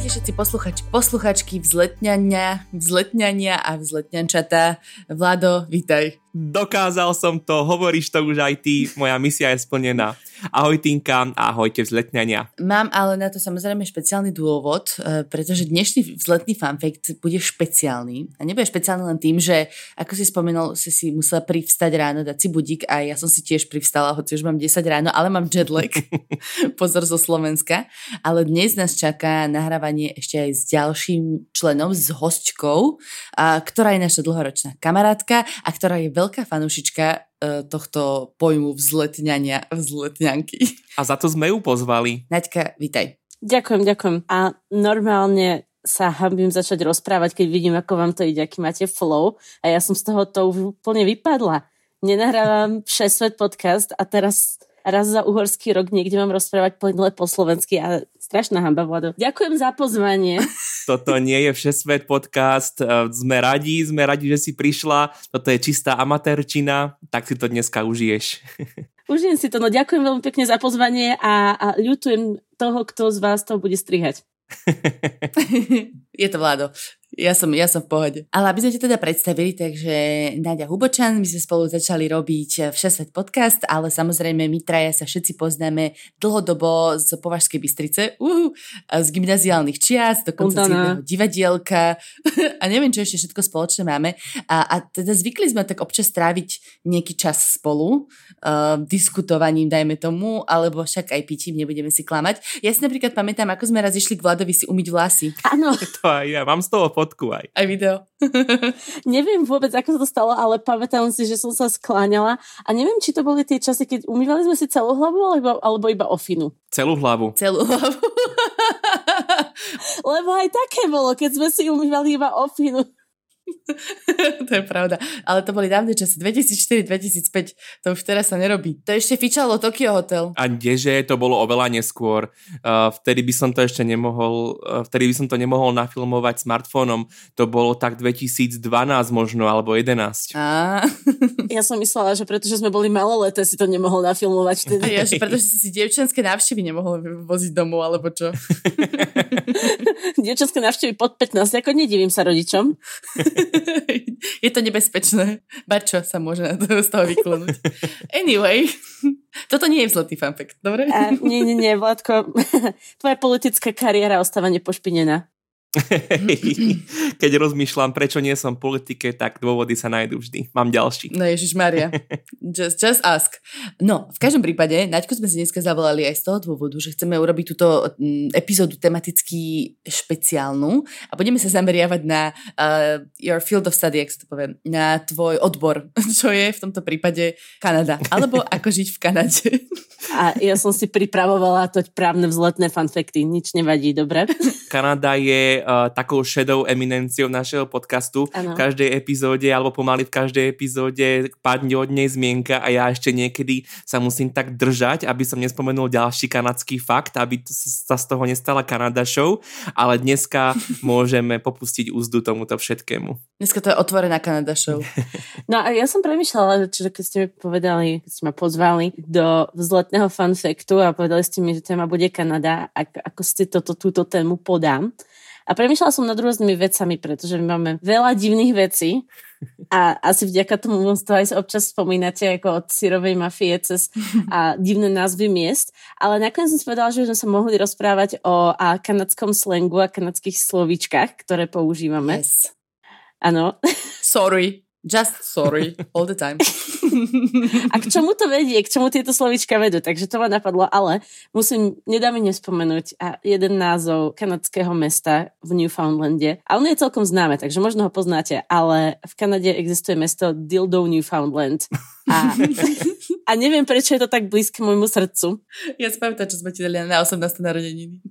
Vítajte všetci posluchači, posluchačky, vzletňania, vzletňania a vzletňančatá. Vlado, vítaj. Dokázal som to, hovoríš to už aj ty, moja misia je splnená. Ahoj Tinka, ahojte vzletňania. Mám ale na to samozrejme špeciálny dôvod, e, pretože dnešný vzletný fanfakt bude špeciálny. A nebude špeciálny len tým, že ako si spomenul, si si musela privstať ráno, dať si budík a ja som si tiež privstala, hoci už mám 10 ráno, ale mám jetlag. Pozor zo Slovenska. Ale dnes nás čaká nahrávanie ešte aj s ďalším členom, s hostkou, ktorá je naša dlhoročná kamarátka a ktorá je veľká fanúšička E, tohto pojmu vzletňania, vzletňanky. A za to sme ju pozvali. Naďka, vítaj. Ďakujem, ďakujem. A normálne sa hambím začať rozprávať, keď vidím, ako vám to ide, aký máte flow. A ja som z toho to úplne vypadla. Nenahrávam 6 svet podcast a teraz raz za uhorský rok niekde mám rozprávať plynule po slovensky a strašná hamba, Vlado. Ďakujem za pozvanie. Toto nie je Všesvet podcast. E, sme radi, sme radi, že si prišla. Toto je čistá amatérčina, tak si to dneska užiješ. Užijem si to, no ďakujem veľmi pekne za pozvanie a, a ľutujem toho, kto z vás to bude strihať. je to Vlado. Ja som, ja som v pohode. Ale aby sme ti teda predstavili, takže Náďa Hubočan, my sme spolu začali robiť Všesvet podcast, ale samozrejme my traja sa všetci poznáme dlhodobo z Považskej Bystrice, uh, z gymnaziálnych čias, dokonca z jedného divadielka a neviem, čo ešte všetko spoločné máme. A, a teda zvykli sme tak občas tráviť nejaký čas spolu, uh, diskutovaním, dajme tomu, alebo však aj pitím, nebudeme si klamať. Ja si napríklad pamätám, ako sme raz išli k Vladovi si umyť vlasy. Áno. To aj ja, mám z toho fotku aj. Aj video. neviem vôbec, ako sa to stalo, ale pamätám si, že som sa skláňala a neviem, či to boli tie časy, keď umývali sme si celú hlavu alebo, alebo iba ofinu. Celú hlavu. Celú hlavu. Lebo aj také bolo, keď sme si umývali iba ofinu. to je pravda. Ale to boli dávne časy. 2004-2005. To už teraz sa nerobí. To ešte fičalo Tokyo Hotel. A kdeže to bolo oveľa neskôr. Uh, vtedy by som to ešte nemohol, uh, vtedy by som to nemohol nafilmovať smartfónom. To bolo tak 2012 možno, alebo 11. A. ja som myslela, že pretože sme boli maloleté, si to nemohol nafilmovať vtedy. Ja, že pretože si si dievčenské návštevy nemohol voziť domov, alebo čo? dievčenské návštevy pod 15, ako nedivím sa rodičom. je to nebezpečné. Bačo sa môže z toho vyklonúť. Anyway, toto nie je vzletý fanfakt, dobre? A, nie, nie, nie, Vládko, tvoja politická kariéra ostáva nepošpinená. Keď rozmýšľam, prečo nie som v politike, tak dôvody sa nájdú vždy. Mám ďalší. No Ježiš Maria. Just, just ask. No, v každom prípade, Naďku sme si dneska zavolali aj z toho dôvodu, že chceme urobiť túto mm, epizódu tematicky špeciálnu a budeme sa zameriavať na uh, your field of study, ak to poviem, na tvoj odbor, čo je v tomto prípade Kanada. Alebo ako žiť v Kanade. A ja som si pripravovala to právne vzletné fanfekty. Nič nevadí, dobre? Kanada je uh, takou šedou eminenciou našeho podcastu. Ano. V každej epizóde, alebo pomaly v každej epizóde padne od nej zmienka a ja ešte niekedy sa musím tak držať, aby som nespomenul ďalší kanadský fakt, aby sa z toho nestala Kanada show, ale dneska môžeme popustiť úzdu tomuto všetkému. Dneska to je otvorená Kanada show. No a ja som premyšľala, že keď ste mi povedali, keď ste ma pozvali do vzletného fanfektu a povedali ste mi, že téma bude Kanada, ako, ako ste toto, túto tému podám, a premýšľala som nad rôznymi vecami, pretože my máme veľa divných vecí a asi vďaka tomu to aj občas spomínate ako od syrovej mafie cez a divné názvy miest. Ale nakoniec som si povedala, že sme sa mohli rozprávať o a kanadskom slangu a kanadských slovíčkach, ktoré používame. Yes. Áno. Sorry. Just sorry, all the time. A k čomu to vedie? K čomu tieto slovička vedú? Takže to ma napadlo, ale musím, nedá nespomenúť a jeden názov kanadského mesta v Newfoundlande. A on je celkom známe, takže možno ho poznáte, ale v Kanade existuje mesto Dildo Newfoundland. A, a neviem, prečo je to tak blízke môjmu srdcu. Ja si pamätám, čo sme ti dali na 18. narodeniny.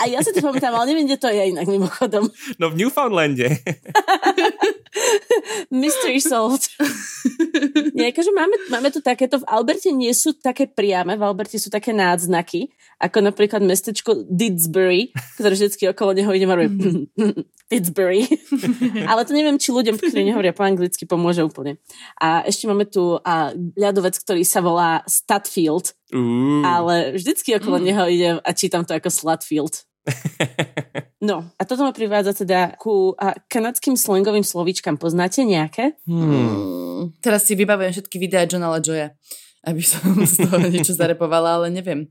A ja si to pamätám, ale neviem, kde to je inak mimochodom. No v Newfoundlande. Mystery solved. Nie, akože máme, máme tu takéto, v Alberte nie sú také priame, v Alberte sú také nádznaky, ako napríklad mestečko Didsbury, ktoré vždycky okolo neho ide maruje Didsbury. Ale to neviem, či ľuďom, ktorí nehovoria po anglicky, pomôže úplne. A ešte máme tu a, ľadovec, ktorý sa volá Statfield, Uh. Ale vždycky okolo mm. neho ide a čítam to ako Slutfield. No, a toto ma privádza teda ku a, kanadským slangovým slovíčkam. Poznáte nejaké? Hmm. hmm. Teraz si vybavujem všetky videá Johna Joya, aby som z toho niečo zarepovala, ale neviem.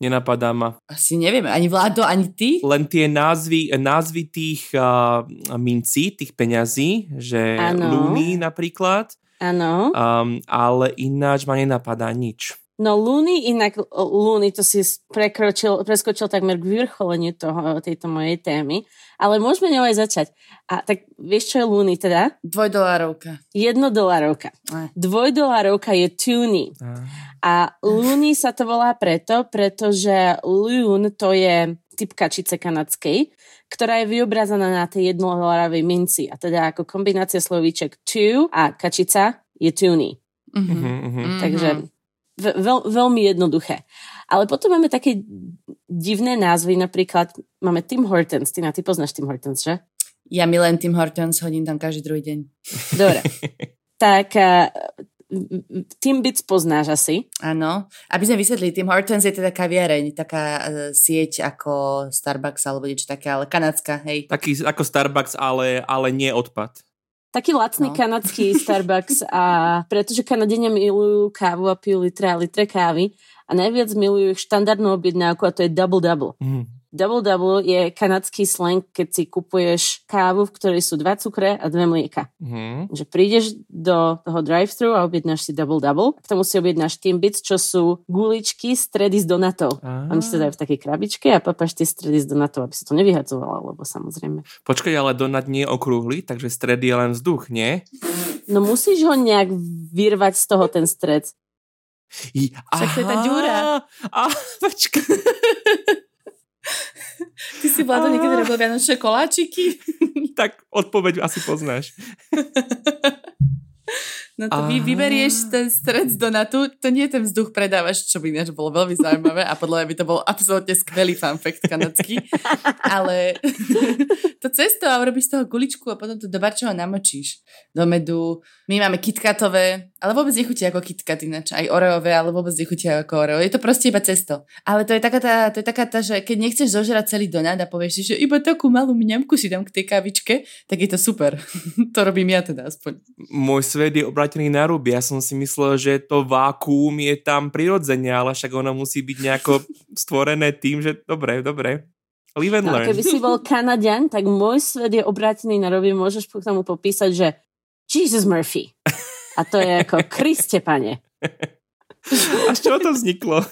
Nenapadá ma. Asi neviem, ani Vládo, ani ty? Len tie názvy, názvy tých uh, mincí, tých peňazí, že ano. Lúny napríklad. Áno. Um, ale ináč ma nenapadá nič. No Looney inak, Looney to si prekročil, preskočil takmer k vyvrcholeniu toho, tejto mojej témy, ale môžeme ňou aj začať. A tak vieš, čo je Looney teda? Dvojdolarovka. Jednodolarovka. Dvojdolarovka je Toonie. A Looney sa to volá preto, pretože Loon to je typ kačice kanadskej, ktorá je vyobrazená na tej jednodolarovej minci. A teda ako kombinácia slovíček two a kačica je Toonie. Mm-hmm. Mm-hmm. Takže veľ, veľmi jednoduché. Ale potom máme také divné názvy, napríklad máme Tim Hortons. Ty na ty poznáš Tim Hortons, že? Ja milujem Tim Hortons, hodím tam každý druhý deň. Dobre. tak uh, Timbits poznáš asi. Áno. Aby sme vysvetlili, Tim Hortons je teda kaviareň, taká uh, sieť ako Starbucks alebo niečo také, ale kanadská, hej. Taký ako Starbucks, ale, ale nie odpad. Taký lacný no. kanadský Starbucks a pretože Kanadenia milujú kávu a pijú litre a litre kávy a najviac milujú ich štandardnú objednávku a to je double-double. Mm. Double-double je kanadský slang, keď si kupuješ kávu, v ktorej sú dva cukre a dve mlieka. Mm. Že prídeš do toho drive-thru a objednáš si double-double. K tomu si objednáš Timbits, čo sú guličky stredy s donatov. Ah. Oni sa dajú v takej krabičke a papáš tie stredy s donatov, aby sa to nevyhadzovalo, lebo samozrejme. Počkaj, ale donat nie je okrúhly, takže stred je len vzduch, nie? No musíš ho nejak vyrvať z toho ten stred. I, Však to je tá ďura. A, počkaj. Ty si Vlado niekedy robil vianočné koláčiky? tak odpoveď asi poznáš. No to vy vyberieš ten stred z donatu, to nie je ten vzduch predávaš, čo by ináč bolo veľmi zaujímavé a podľa mňa by to bol absolútne skvelý fanfakt kanadský. Ale to cesto a robíš z toho guličku a potom to do barčova namočíš do medu. My máme kitkatové, ale vôbec nechutia ako kitkat ináč. Aj oreové, ale vôbec nechutia ako oreo. Je to proste iba cesto. Ale to je taká tá, to je taká tá, že keď nechceš zožrať celý donát a povieš si, že iba takú malú mňamku si dám k tej kavičke, tak je to super. to robím ja teda aspoň. Môj svet je obrátený na ruby. Ja som si myslel, že to vákuum je tam prirodzene, ale však ono musí byť nejako stvorené tým, že dobre, dobre. Live and no, learn. Keby si bol Kanadian, tak môj svet je obrátený na ruby. Môžeš k tomu popísať, že Jesus Murphy. A to je ako Kriste, pane. A z čoho to vzniklo?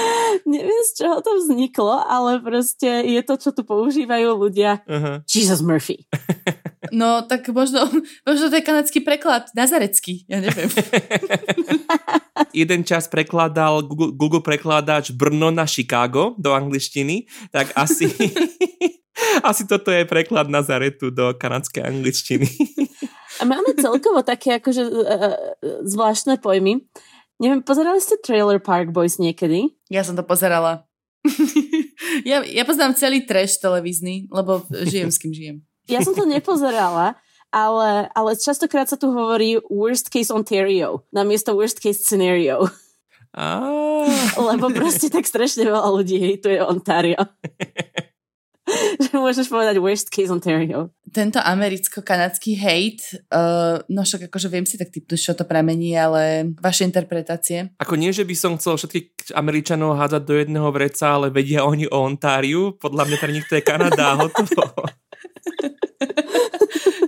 Neviem, z čoho to vzniklo, ale proste je to, čo tu používajú ľudia. Uh-huh. Jesus Murphy. No, tak možno, možno to je kanadský preklad, nazarecký, ja neviem. Jeden čas prekladal Google, Google prekladač Brno na Chicago do angličtiny, tak asi, asi toto je preklad Nazaretu do kanadskej angličtiny. A máme celkovo také akože uh, zvláštne pojmy. Neviem, pozerali ste Trailer Park Boys niekedy? Ja som to pozerala. ja, ja poznám celý trash televízny, lebo žijem s kým žijem. Ja som to nepozerala, ale, ale častokrát sa tu hovorí worst case Ontario namiesto worst case scenario. Ah. Lebo proste tak strašne veľa ľudí hejtuje Ontario. že môžeš povedať worst case Ontario. Tento americko-kanadský hate, uh, no však akože viem si tak typnúť, čo to pramení, ale vaše interpretácie? Ako nie, že by som chcel všetkých Američanov hádzať do jedného vreca, ale vedia oni o Ontáriu. Podľa mňa tady nikto je Kanada, hotovo.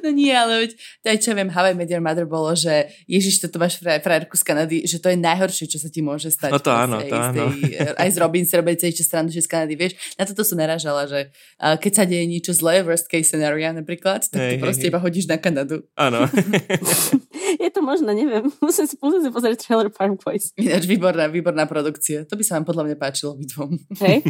no nie, ale veď, aj čo viem, How I Met Your Mother bolo, že Ježiš, toto máš frajerku z Kanady, že to je najhoršie, čo sa ti môže stať. No to áno, to áno. Tej, aj z Robin robili celý čas stranu, že z Kanady, vieš. Na toto som naražala, že keď sa deje niečo zlé, worst case scenario napríklad, tak hey, to proste hey, iba hodíš na Kanadu. Áno. je to možno, neviem. Musím si, musím si pozrieť Trailer Park Boys. Ináč výborná, výborná produkcia. To by sa vám podľa mňa páčilo dvom. Hej?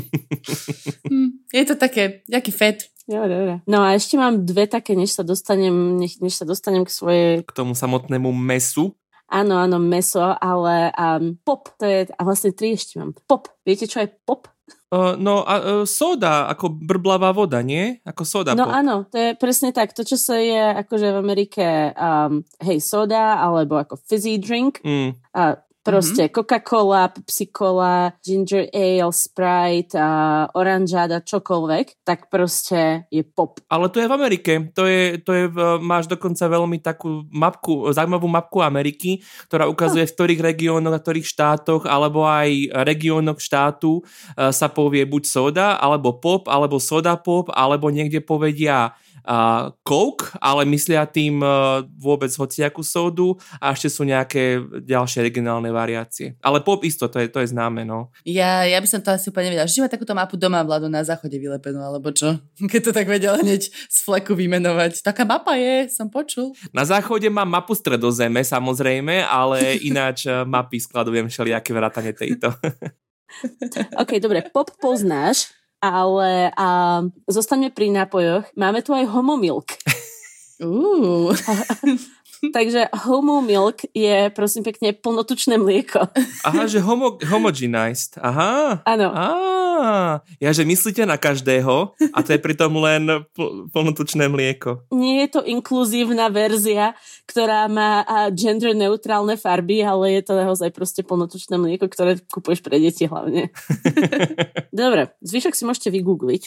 hm, je to také, jaký fet. Dobre, dobre. No a ešte mám dve také, než sa dostanem, než, než sa dostanem k svojej... K tomu samotnému mesu? Áno, áno, meso, ale um, pop, to je, a vlastne tri ešte mám. Pop, viete čo je pop? Uh, no, a, uh, soda, ako brblavá voda, nie? Ako soda No pop. áno, to je presne tak. To, čo sa je akože v Amerike, um, hej, soda, alebo ako fizzy drink. Mm. A Proste mm-hmm. Coca-Cola, Pepsi-Cola, Ginger Ale, Sprite, uh, Oranžáda, čokoľvek, tak proste je pop. Ale to je v Amerike. To je, to je, máš dokonca veľmi takú mapku, zaujímavú mapku Ameriky, ktorá ukazuje, v ktorých regiónoch a ktorých štátoch, alebo aj regiónoch štátu uh, sa povie buď soda, alebo pop, alebo soda pop, alebo niekde povedia uh, Coke, ale myslia tým uh, vôbec hociakú sodu a ešte sú nejaké ďalšie regionálne variácie. Ale pop isto, to je, to je známe, no. Ja, ja by som to asi úplne nevedela. Že má takúto mapu doma vládu na záchode vylepenú, alebo čo? Keď to tak vedela hneď z fleku vymenovať. Taká mapa je, som počul. Na záchode mám mapu stredozeme, samozrejme, ale ináč mapy skladujem všelijaké vrátane tejto. OK, dobre, pop poznáš, ale a, zostaňme pri nápojoch. Máme tu aj homomilk. Uh. Takže homo milk je prosím pekne plnotučné mlieko. Aha, že homo, homogenized. Aha. Áno. Á, ja, že myslíte na každého a to je pritom len pl- plnotučné mlieko. Nie je to inkluzívna verzia, ktorá má gender neutrálne farby, ale je to naozaj proste plnotučné mlieko, ktoré kupuješ pre deti hlavne. Dobre, zvyšok si môžete vygoogliť.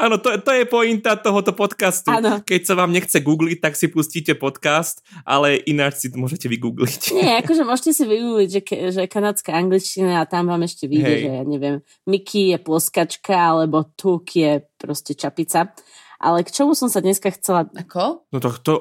Áno, to, to je pointa tohoto podcastu. Áno. Keď sa vám nechce googliť, tak si pustíte podcast ale ináč si môžete vygoogliť. Nie, akože môžete si vygoogliť, že, že kanadská angličtina a tam vám ešte vyjde, že ja neviem, Mickey je ploskačka, alebo Tuk je proste čapica. Ale k čomu som sa dneska chcela... Ako? No to, to,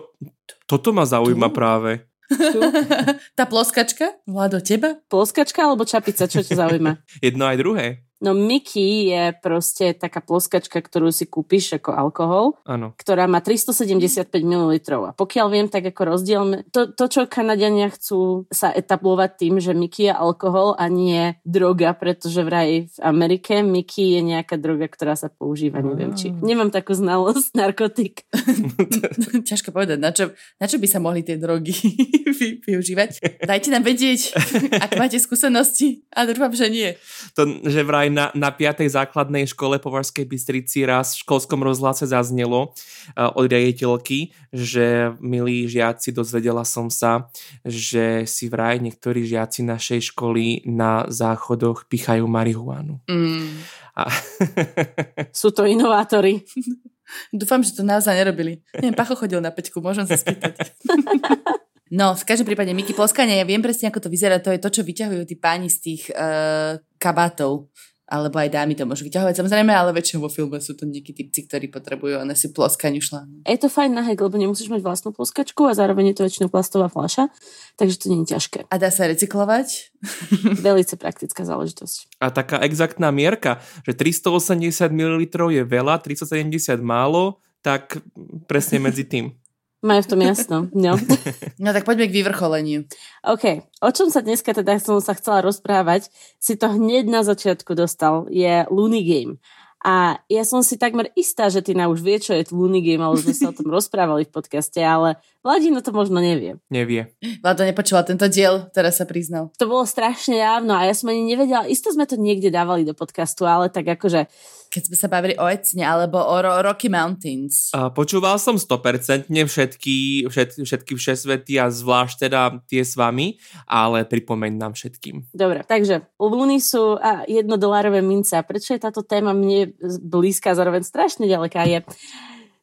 toto ma zaujíma tu? práve. Tu? Tá ploskačka? Vlado, teba? Ploskačka alebo čapica? Čo ťa zaujíma? Jedno aj druhé. No Mickey je proste taká ploskačka, ktorú si kúpiš ako alkohol, ano. ktorá má 375 ml. A pokiaľ viem, tak ako rozdiel, to, to čo Kanadiania chcú sa etablovať tým, že Mickey je alkohol a nie droga, pretože vraj v Amerike Mickey je nejaká droga, ktorá sa používa, neviem či. Nemám takú znalosť, narkotik. Ťažko povedať, na čo, na čo by sa mohli tie drogy využívať. Dajte nám vedieť, ak máte skúsenosti. A dúfam, že nie. To, že vraj aj na, na 5. základnej škole po Varskej Bystrici raz v školskom rozhlase zaznelo uh, od riaditeľky, že milí žiaci, dozvedela som sa, že si vraj niektorí žiaci našej školy na záchodoch pichajú marihuanu. Mm. A... Sú to inovátori. Dúfam, že to naozaj nerobili. Neviem, Pacho chodil na peťku, môžem sa spýtať. No, v každom prípade Miky Ploskania, ja viem presne, ako to vyzerá, to je to, čo vyťahujú tí páni z tých uh, kabátov alebo aj dámy to môžu vyťahovať samozrejme, ale väčšinou vo filme sú to nejakí typci, ktorí potrebujú na si ploskaniu šlánu. Je to fajn na hek, lebo nemusíš mať vlastnú ploskačku a zároveň je to väčšinou plastová fľaša, takže to nie je ťažké. A dá sa recyklovať? Velice praktická záležitosť. A taká exaktná mierka, že 380 ml je veľa, 370 málo, tak presne medzi tým. Majú v tom jasno. No. no tak poďme k vyvrcholeniu. OK. O čom sa dneska teda som sa chcela rozprávať, si to hneď na začiatku dostal, je Looney Game. A ja som si takmer istá, že ty na už vie, čo je Looney Game, ale sme sa o tom rozprávali v podcaste, ale Vladino to možno nevie. Nevie. Vlado nepočula tento diel, teraz sa priznal. To bolo strašne dávno a ja som ani nevedela, isto sme to niekde dávali do podcastu, ale tak akože keď sme sa bavili o Ecne alebo o Ro- Rocky Mountains. A počúval som 100% všetky, všet, všetky všesvety a zvlášť teda tie s vami, ale pripomeň nám všetkým. Dobre, takže Luny sú a jednodolárové mince. A prečo je táto téma mne blízka, zároveň strašne ďaleká je,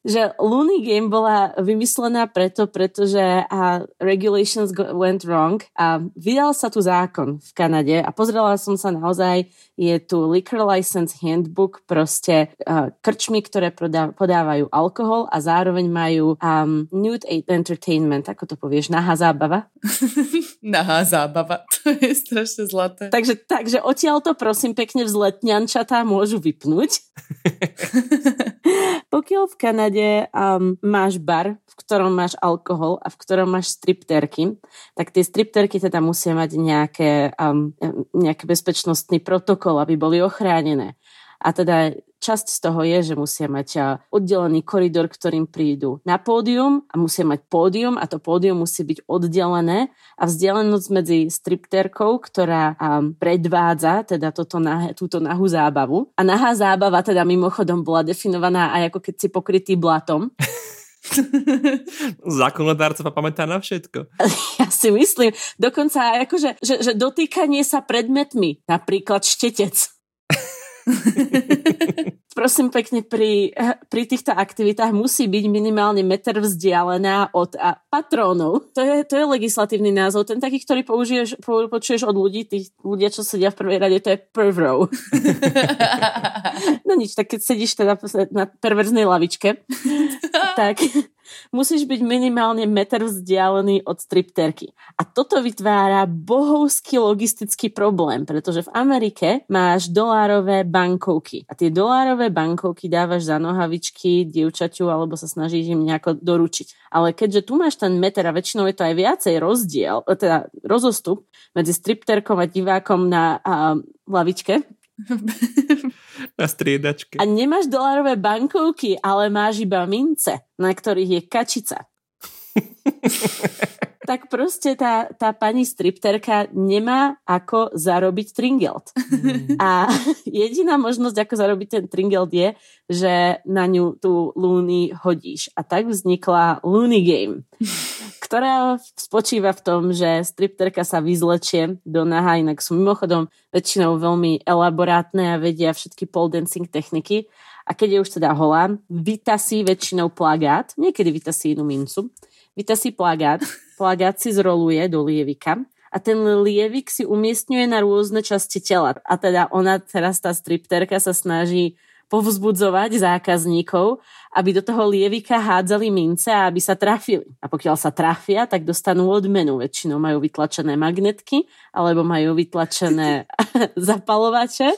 že Looney Game bola vymyslená preto, pretože uh, regulations went wrong a vydal sa tu zákon v Kanade a pozrela som sa naozaj, je tu liquor license handbook, proste uh, krčmy, ktoré podávajú alkohol a zároveň majú um, nude entertainment, ako to povieš, nahá zábava. nahá zábava, to je strašne zlaté. Takže, takže odtiaľ to prosím pekne vzletňančatá môžu vypnúť. Pokiaľ v Kanade um, máš bar, v ktorom máš alkohol a v ktorom máš stripterky, tak tie stripterky teda musia mať nejaké, um, nejaký bezpečnostný protokol, aby boli ochránené. A teda časť z toho je, že musia mať oddelený koridor, ktorým prídu na pódium a musia mať pódium a to pódium musí byť oddelené a vzdialenosť medzi stripterkou, ktorá predvádza teda toto nahé, túto nahú zábavu. A nahá zábava teda mimochodom bola definovaná aj ako keď si pokrytý blatom. Zákonodárca pamätá na všetko. Ja si myslím, dokonca aj akože, že, že dotýkanie sa predmetmi, napríklad štetec. Prosím pekne, pri, pri týchto aktivitách musí byť minimálne meter vzdialená od a, patrónov. To je, to je legislatívny názov. Ten taký, ktorý použiješ, po, počuješ od ľudí, tých ľudia, čo sedia v prvej rade, to je pervro. no nič, tak keď sedíš teda na perverznej lavičke, tak musíš byť minimálne meter vzdialený od stripterky. A toto vytvára bohovský logistický problém, pretože v Amerike máš dolárové bankovky. A tie dolárové bankovky dávaš za nohavičky dievčaťu alebo sa snažíš im nejako doručiť. Ale keďže tu máš ten meter a väčšinou je to aj viacej rozdiel, teda rozostup medzi stripterkom a divákom na a, lavičke, na striedačke. A nemáš dolárové bankovky, ale máš iba mince, na ktorých je kačica. tak proste tá, tá pani stripterka nemá ako zarobiť tringelt. Mm. A jediná možnosť, ako zarobiť ten tringelt je, že na ňu tú Looney hodíš. A tak vznikla Looney Game, ktorá spočíva v tom, že stripterka sa vyzlečie do naha, inak sú mimochodom väčšinou veľmi elaborátne a vedia všetky pole dancing techniky. A keď je už teda holá, vytasí väčšinou plagát, niekedy vytasí inú mincu, vytasí plagát plagát si zroluje do lievika a ten lievik si umiestňuje na rôzne časti tela. A teda ona, teraz tá stripterka sa snaží povzbudzovať zákazníkov, aby do toho lievika hádzali mince a aby sa trafili. A pokiaľ sa trafia, tak dostanú odmenu. Väčšinou majú vytlačené magnetky alebo majú vytlačené zapalovače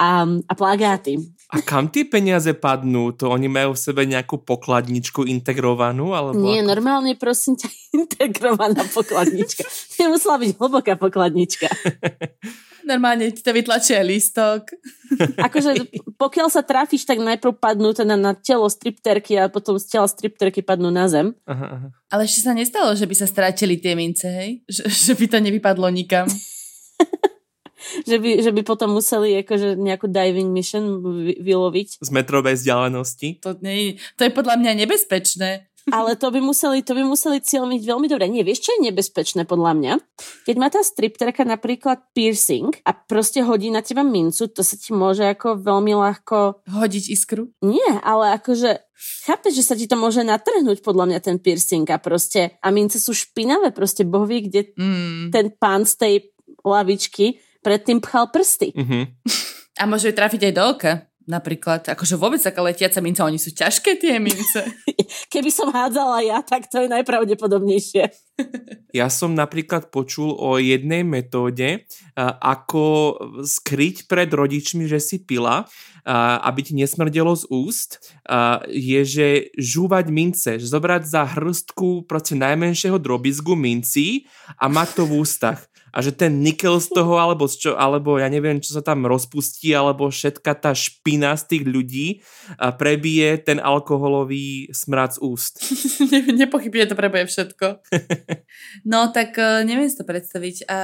a, a plagáty. A kam tie peniaze padnú? To oni majú v sebe nejakú pokladničku integrovanú? Alebo Nie, ako? normálne prosím ťa integrovaná pokladnička. Nemusela byť hlboká pokladnička. Normálne ti to vytlačia listok. Akože pokiaľ sa trafíš, tak najprv padnú teda na telo stripterky a potom z tela stripterky padnú na zem. Aha, aha. Ale ešte sa nestalo, že by sa strátili tie mince, hej? Že, že by to nevypadlo nikam. že, by, že by potom museli akože nejakú diving mission vyloviť. Z metrovej vzdialenosti. To, nie, to je podľa mňa nebezpečné. Ale to by museli, to by museli cieľmiť veľmi dobre. Nie, vieš, čo je nebezpečné podľa mňa? Keď má tá stripterka napríklad piercing a proste hodí na teba mincu, to sa ti môže ako veľmi ľahko... Hodiť iskru? Nie, ale akože Chápeš, že sa ti to môže natrhnúť podľa mňa ten piercing a proste a mince sú špinavé, proste bohví, kde mm. ten pán z tej lavičky predtým pchal prsty. Mm-hmm. A môže trafiť aj do oka. Napríklad, akože vôbec taká letiaca minca, oni sú ťažké tie mince. Keby som hádzala ja, tak to je najpravdepodobnejšie. ja som napríklad počul o jednej metóde, ako skryť pred rodičmi, že si pila, aby ti nesmrdelo z úst, je, že žúvať mince, že zobrať za hrstku proste najmenšieho drobizgu mincí a mať to v ústach a že ten nikel z toho, alebo, z čo, alebo ja neviem, čo sa tam rozpustí, alebo všetka tá špina z tých ľudí a prebije ten alkoholový smrad z úst. ne, nepochybne to prebije všetko. no tak uh, neviem si to predstaviť. A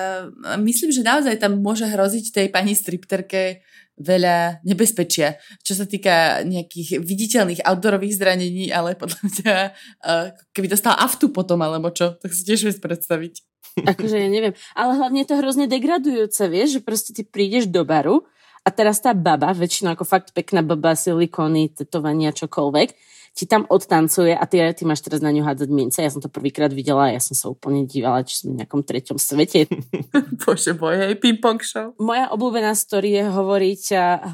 myslím, že naozaj tam môže hroziť tej pani stripterke veľa nebezpečia, čo sa týka nejakých viditeľných outdoorových zranení, ale podľa mňa, uh, keby dostal aftu potom, alebo čo, tak si tiež vieš predstaviť. Akože ja neviem. Ale hlavne je to hrozne degradujúce, vieš, že proste ty prídeš do baru a teraz tá baba, väčšinou ako fakt pekná baba, silikóny, tetovania, čokoľvek, ti tam odtancuje a ty, ty máš teraz na ňu hádzať mince. Ja som to prvýkrát videla a ja som sa úplne dívala, či som v nejakom treťom svete. Bože boj, hej, ping-pong show. Moja obľúbená story je hovoriť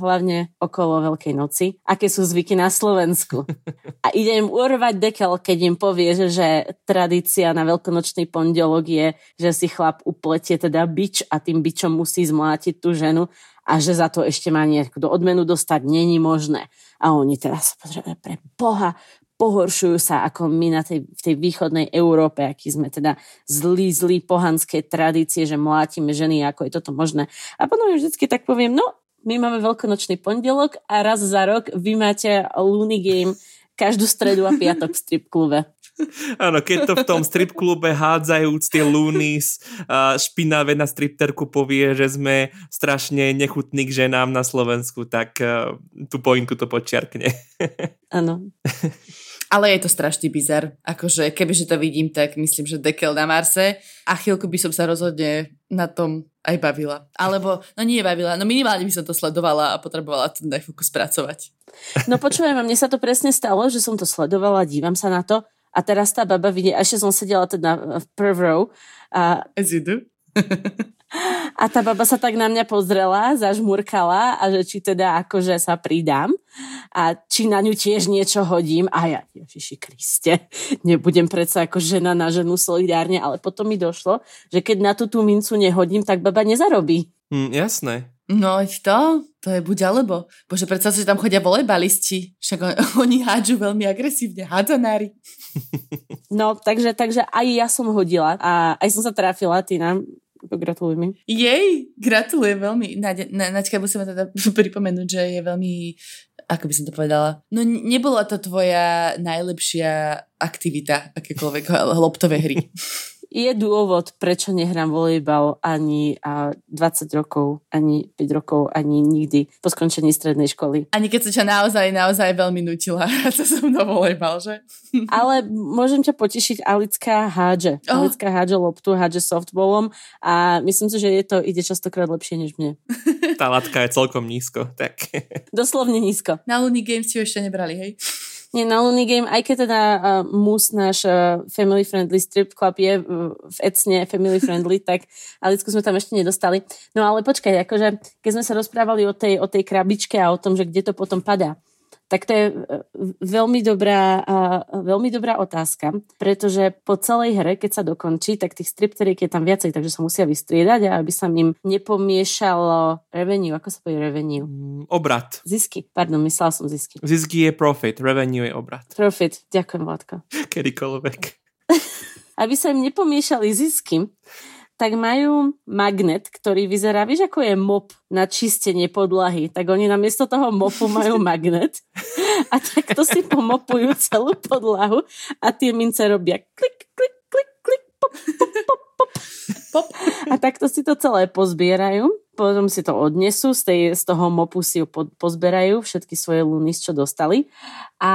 hlavne okolo Veľkej noci, aké sú zvyky na Slovensku. A idem urvať dekel, keď im povieš, že tradícia na veľkonočný pondelok je, že si chlap upletie teda bič a tým bičom musí zmlátiť tú ženu a že za to ešte má nejakú odmenu dostať, není možné. A oni teraz potrebujú pre Boha, pohoršujú sa ako my na tej, v tej východnej Európe, aký sme teda zlí, zlí pohanské tradície, že mlátime ženy, ako je toto možné. A potom vždycky tak poviem, no, my máme veľkonočný pondelok a raz za rok vy máte Looney Game každú stredu a piatok v strip klube. Áno, keď to v tom strip klube hádzajúc tie lunis špinavé na stripterku povie, že sme strašne nechutní k ženám na Slovensku, tak tú poinku to počiarkne. Áno. Ale je to strašný bizar. Akože kebyže to vidím, tak myslím, že dekel na Marse a chvíľku by som sa rozhodne na tom aj bavila. Alebo, no nie bavila, no minimálne by som to sledovala a potrebovala ten najfuku spracovať. No počujem, mne sa to presne stalo, že som to sledovala, dívam sa na to a teraz tá baba vidie, a ešte som sedela teda v prv row. A, As you do. A tá baba sa tak na mňa pozrela, zažmurkala a že či teda akože sa pridám a či na ňu tiež niečo hodím. A ja, Ježiši Kriste, nebudem predsa ako žena na ženu solidárne, ale potom mi došlo, že keď na tú tú mincu nehodím, tak baba nezarobí. Mm, jasné. No to, to je buď alebo. Bože, predsa že tam chodia volejbalisti. Však on, oni hádžu veľmi agresívne, hádzanári. No, takže, takže aj ja som hodila a aj som sa trafila, Tina, Gratuluj mi. Jej, gratulujem veľmi. Naďa, na, Naďka, musíme teda pripomenúť, že je veľmi, ako by som to povedala, no nebola to tvoja najlepšia aktivita, akékoľvek loptové hry. Je dôvod, prečo nehrám volejbal ani 20 rokov, ani 5 rokov, ani nikdy po skončení strednej školy. Ani keď sa ťa naozaj, naozaj veľmi nutila hrať sa som mnou volejbal, že? Ale môžem ťa potešiť, Alická hádže. Oh. Alická hádže loptu, hádže softballom a myslím si, že je to ide častokrát lepšie než mne. Tá latka je celkom nízko, tak. Doslovne nízko. Na Looney Games ti ešte nebrali, hej? Nie, na Looney Game, aj keď teda uh, mus náš uh, family friendly strip club je uh, v Ecne family friendly, tak Alicku sme tam ešte nedostali. No ale počkaj, akože keď sme sa rozprávali o tej, o tej krabičke a o tom, že kde to potom padá, tak to je e, veľmi dobrá, veľmi dobrá otázka, pretože po celej hre, keď sa dokončí, tak tých stripteriek je tam viacej, takže sa musia vystriedať a aby sa im nepomiešalo revenue, ako sa povie revenue? Mm, obrat. Zisky, pardon, myslela som zisky. Zisky je profit, revenue je obrat. Profit, ďakujem, Vládko. Kedykoľvek. aby sa im nepomiešali zisky, tak majú magnet, ktorý vyzerá, vieš, ako je mop na čistenie podlahy. Tak oni namiesto toho mopu majú magnet a takto si pomopujú celú podlahu a tie mince robia klik, klik, klik, klik, pop, pop, pop, pop. A takto si to celé pozbierajú potom si to odnesú, z, tej, z toho mopu si ju po, pozberajú, všetky svoje lunis, čo dostali a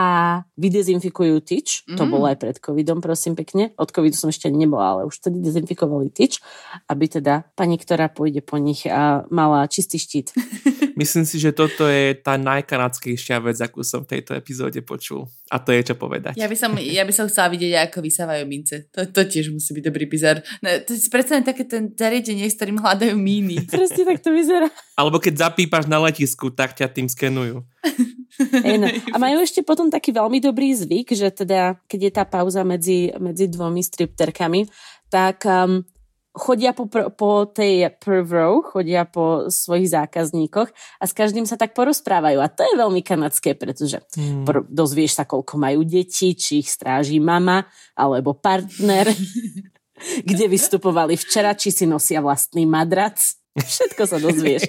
vydezinfikujú tyč. Mm. To bolo aj pred covidom, prosím pekne. Od covidu som ešte nebola, ale už vtedy dezinfikovali tyč, aby teda pani, ktorá pôjde po nich a mala čistý štít. Myslím si, že toto je tá najkanadskejšia vec, akú som v tejto epizóde počul. A to je čo povedať. Ja by som, ja by som chcela vidieť, ako vysávajú mince. To, to tiež musí byť dobrý bizar. No, to si predstavím také ten zariadenie, s ktorým hľadajú míny. Presne tak to vyzerá. Alebo keď zapípaš na letisku, tak ťa tým skenujú. no. A majú ešte potom taký veľmi dobrý zvyk, že teda, keď je tá pauza medzi, medzi dvomi stripterkami, tak um, chodia po, po tej prv row, chodia po svojich zákazníkoch a s každým sa tak porozprávajú. A to je veľmi kanadské, pretože hmm. pr- dozvieš sa, koľko majú detí, či ich stráži mama alebo partner, kde vystupovali včera, či si nosia vlastný madrac Všetko sa dozvieš.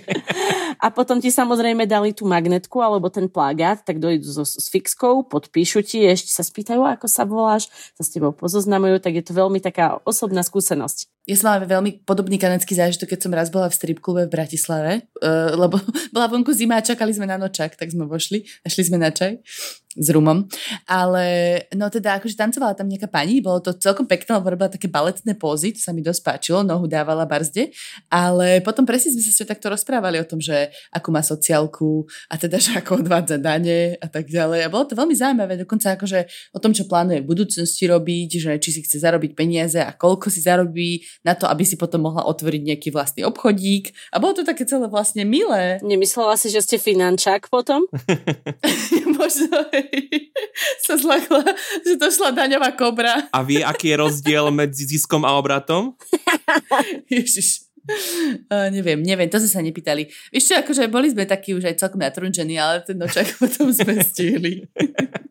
A potom ti samozrejme dali tú magnetku alebo ten plagát, tak dojdu so, s fixkou, podpíšu ti, ešte sa spýtajú, ako sa voláš, sa s tebou pozoznamujú, tak je to veľmi taká osobná skúsenosť. Ja som mala veľmi podobný kanadský zážitok, keď som raz bola v strip klube v Bratislave, uh, lebo bola vonku zima a čakali sme na nočák, tak sme vošli a šli sme na čaj s rumom. Ale no teda akože tancovala tam nejaká pani, bolo to celkom pekné, lebo robila také baletné pózy, to sa mi dosť páčilo, nohu dávala barzde, ale potom presne sme sa s takto rozprávali o tom, že akú má sociálku a teda, že ako odvádza dane a tak ďalej. A bolo to veľmi zaujímavé, dokonca akože o tom, čo plánuje v budúcnosti robiť, že či si chce zarobiť peniaze a koľko si zarobí na to, aby si potom mohla otvoriť nejaký vlastný obchodík. A bolo to také celé vlastne milé. Nemyslela si, že ste finančák potom? Možno sa zlakla, že to šla daňová kobra. A vie, aký je rozdiel medzi ziskom a obratom? Ježiš. Uh, neviem, neviem, to sme sa nepýtali. Vieš čo, akože boli sme takí už aj celkom natrunčení, ale ten nočak potom sme stihli.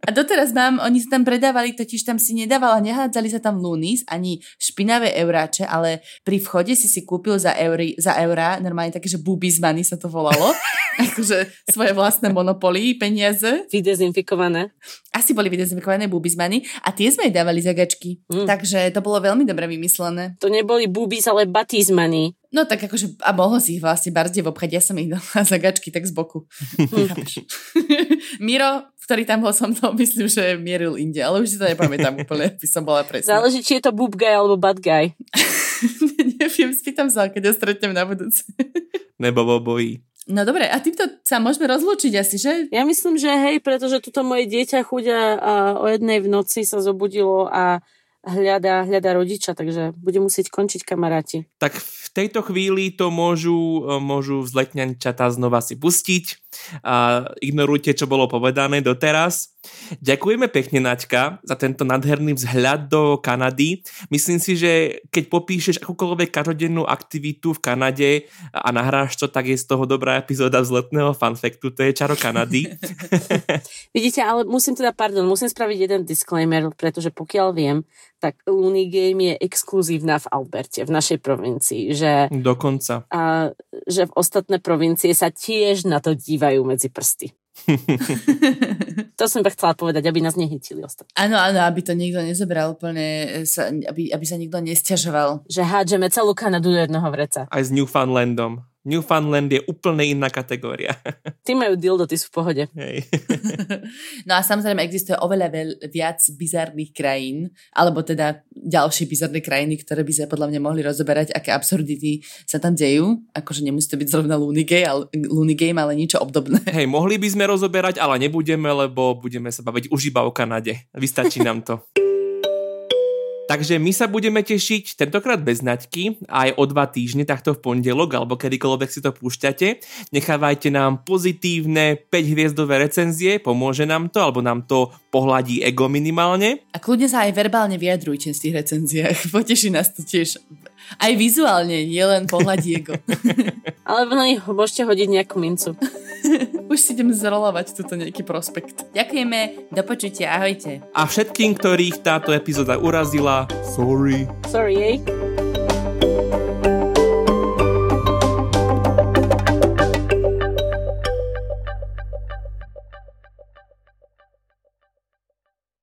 A doteraz mám, oni sa tam predávali, totiž tam si nedávala, nehádzali sa tam lunis, ani špinavé euráče, ale pri vchode si si kúpil za, eury, za eurá, normálne také, že boobies money sa to volalo, akože svoje vlastné monopoly, peniaze. Vydezinfikované. Asi boli vydezinfikované boobies money a tie sme jej dávali za gačky. Mm. Takže to bolo veľmi dobre vymyslené. To neboli boobies, ale money. No tak akože, a mohol si ich vlastne v obchať, ja som ich dala za gačky tak z boku. Miro, ktorý tam bol som mnou, myslím, že mieril inde, ale už si to nepamätám úplne, by som bola presná. Záleží, či je to boob guy alebo bad guy. Neviem, spýtam sa, keď ho stretnem na budúce. Nebo bojí. No dobre, a týmto sa môžeme rozlúčiť asi, že? Ja myslím, že hej, pretože toto moje dieťa chudia a o jednej v noci sa zobudilo a hľadá, hľadá rodiča, takže bude musieť končiť kamaráti. Tak v tejto chvíli to môžu, môžu vzletňančatá znova si pustiť a ignorujte, čo bolo povedané doteraz Ďakujeme pekne, Naťka, za tento nádherný vzhľad do Kanady. Myslím si, že keď popíšeš akúkoľvek každodennú aktivitu v Kanade a nahráš to, tak je z toho dobrá epizóda vzletného fanfektu. To je čaro Kanady. Vidíte, ale musím teda, pardon, musím spraviť jeden disclaimer, pretože pokiaľ viem, tak Unigame je exkluzívna v Alberte, v našej provincii. Že, Dokonca. A, že v ostatné provincie sa tiež na to dívajú medzi prsty. to som iba chcela povedať, aby nás nehytili ostatní. Áno, áno, aby to nikto nezobral úplne, sa, aby, aby sa nikto nestiažoval. Že hádžeme celú Kanadu do jedného vreca. Aj s Newfoundlandom. Newfoundland je úplne iná kategória. Ty majú dildo, ty sú v pohode. Hej. no a samozrejme existuje oveľa veľ, viac bizarných krajín, alebo teda ďalšie bizarné krajiny, ktoré by sa podľa mňa mohli rozoberať, aké absurdity sa tam dejú. Akože nemusí to byť zrovna Looney Game, ale, Looney Game, ale niečo obdobné. Hej, mohli by sme rozoberať, ale nebudeme, lebo budeme sa baviť už iba o Kanade. Vystačí nám to. Takže my sa budeme tešiť tentokrát bez naďky aj o dva týždne, takto v pondelok alebo kedykoľvek si to púšťate. Nechávajte nám pozitívne 5 hviezdové recenzie, pomôže nám to, alebo nám to pohľadí ego minimálne. A kľudne sa aj verbálne vyjadrujte v tých recenziách, poteší nás to tiež aj vizuálne, nielen pohľadí ego. Alebo na nich môžete hodiť nejakú mincu. Už si idem zrolovať túto nejaký prospekt. Ďakujeme, do počutia, ahojte. A všetkým, ktorých táto epizóda urazila, sorry. Sorry, jej.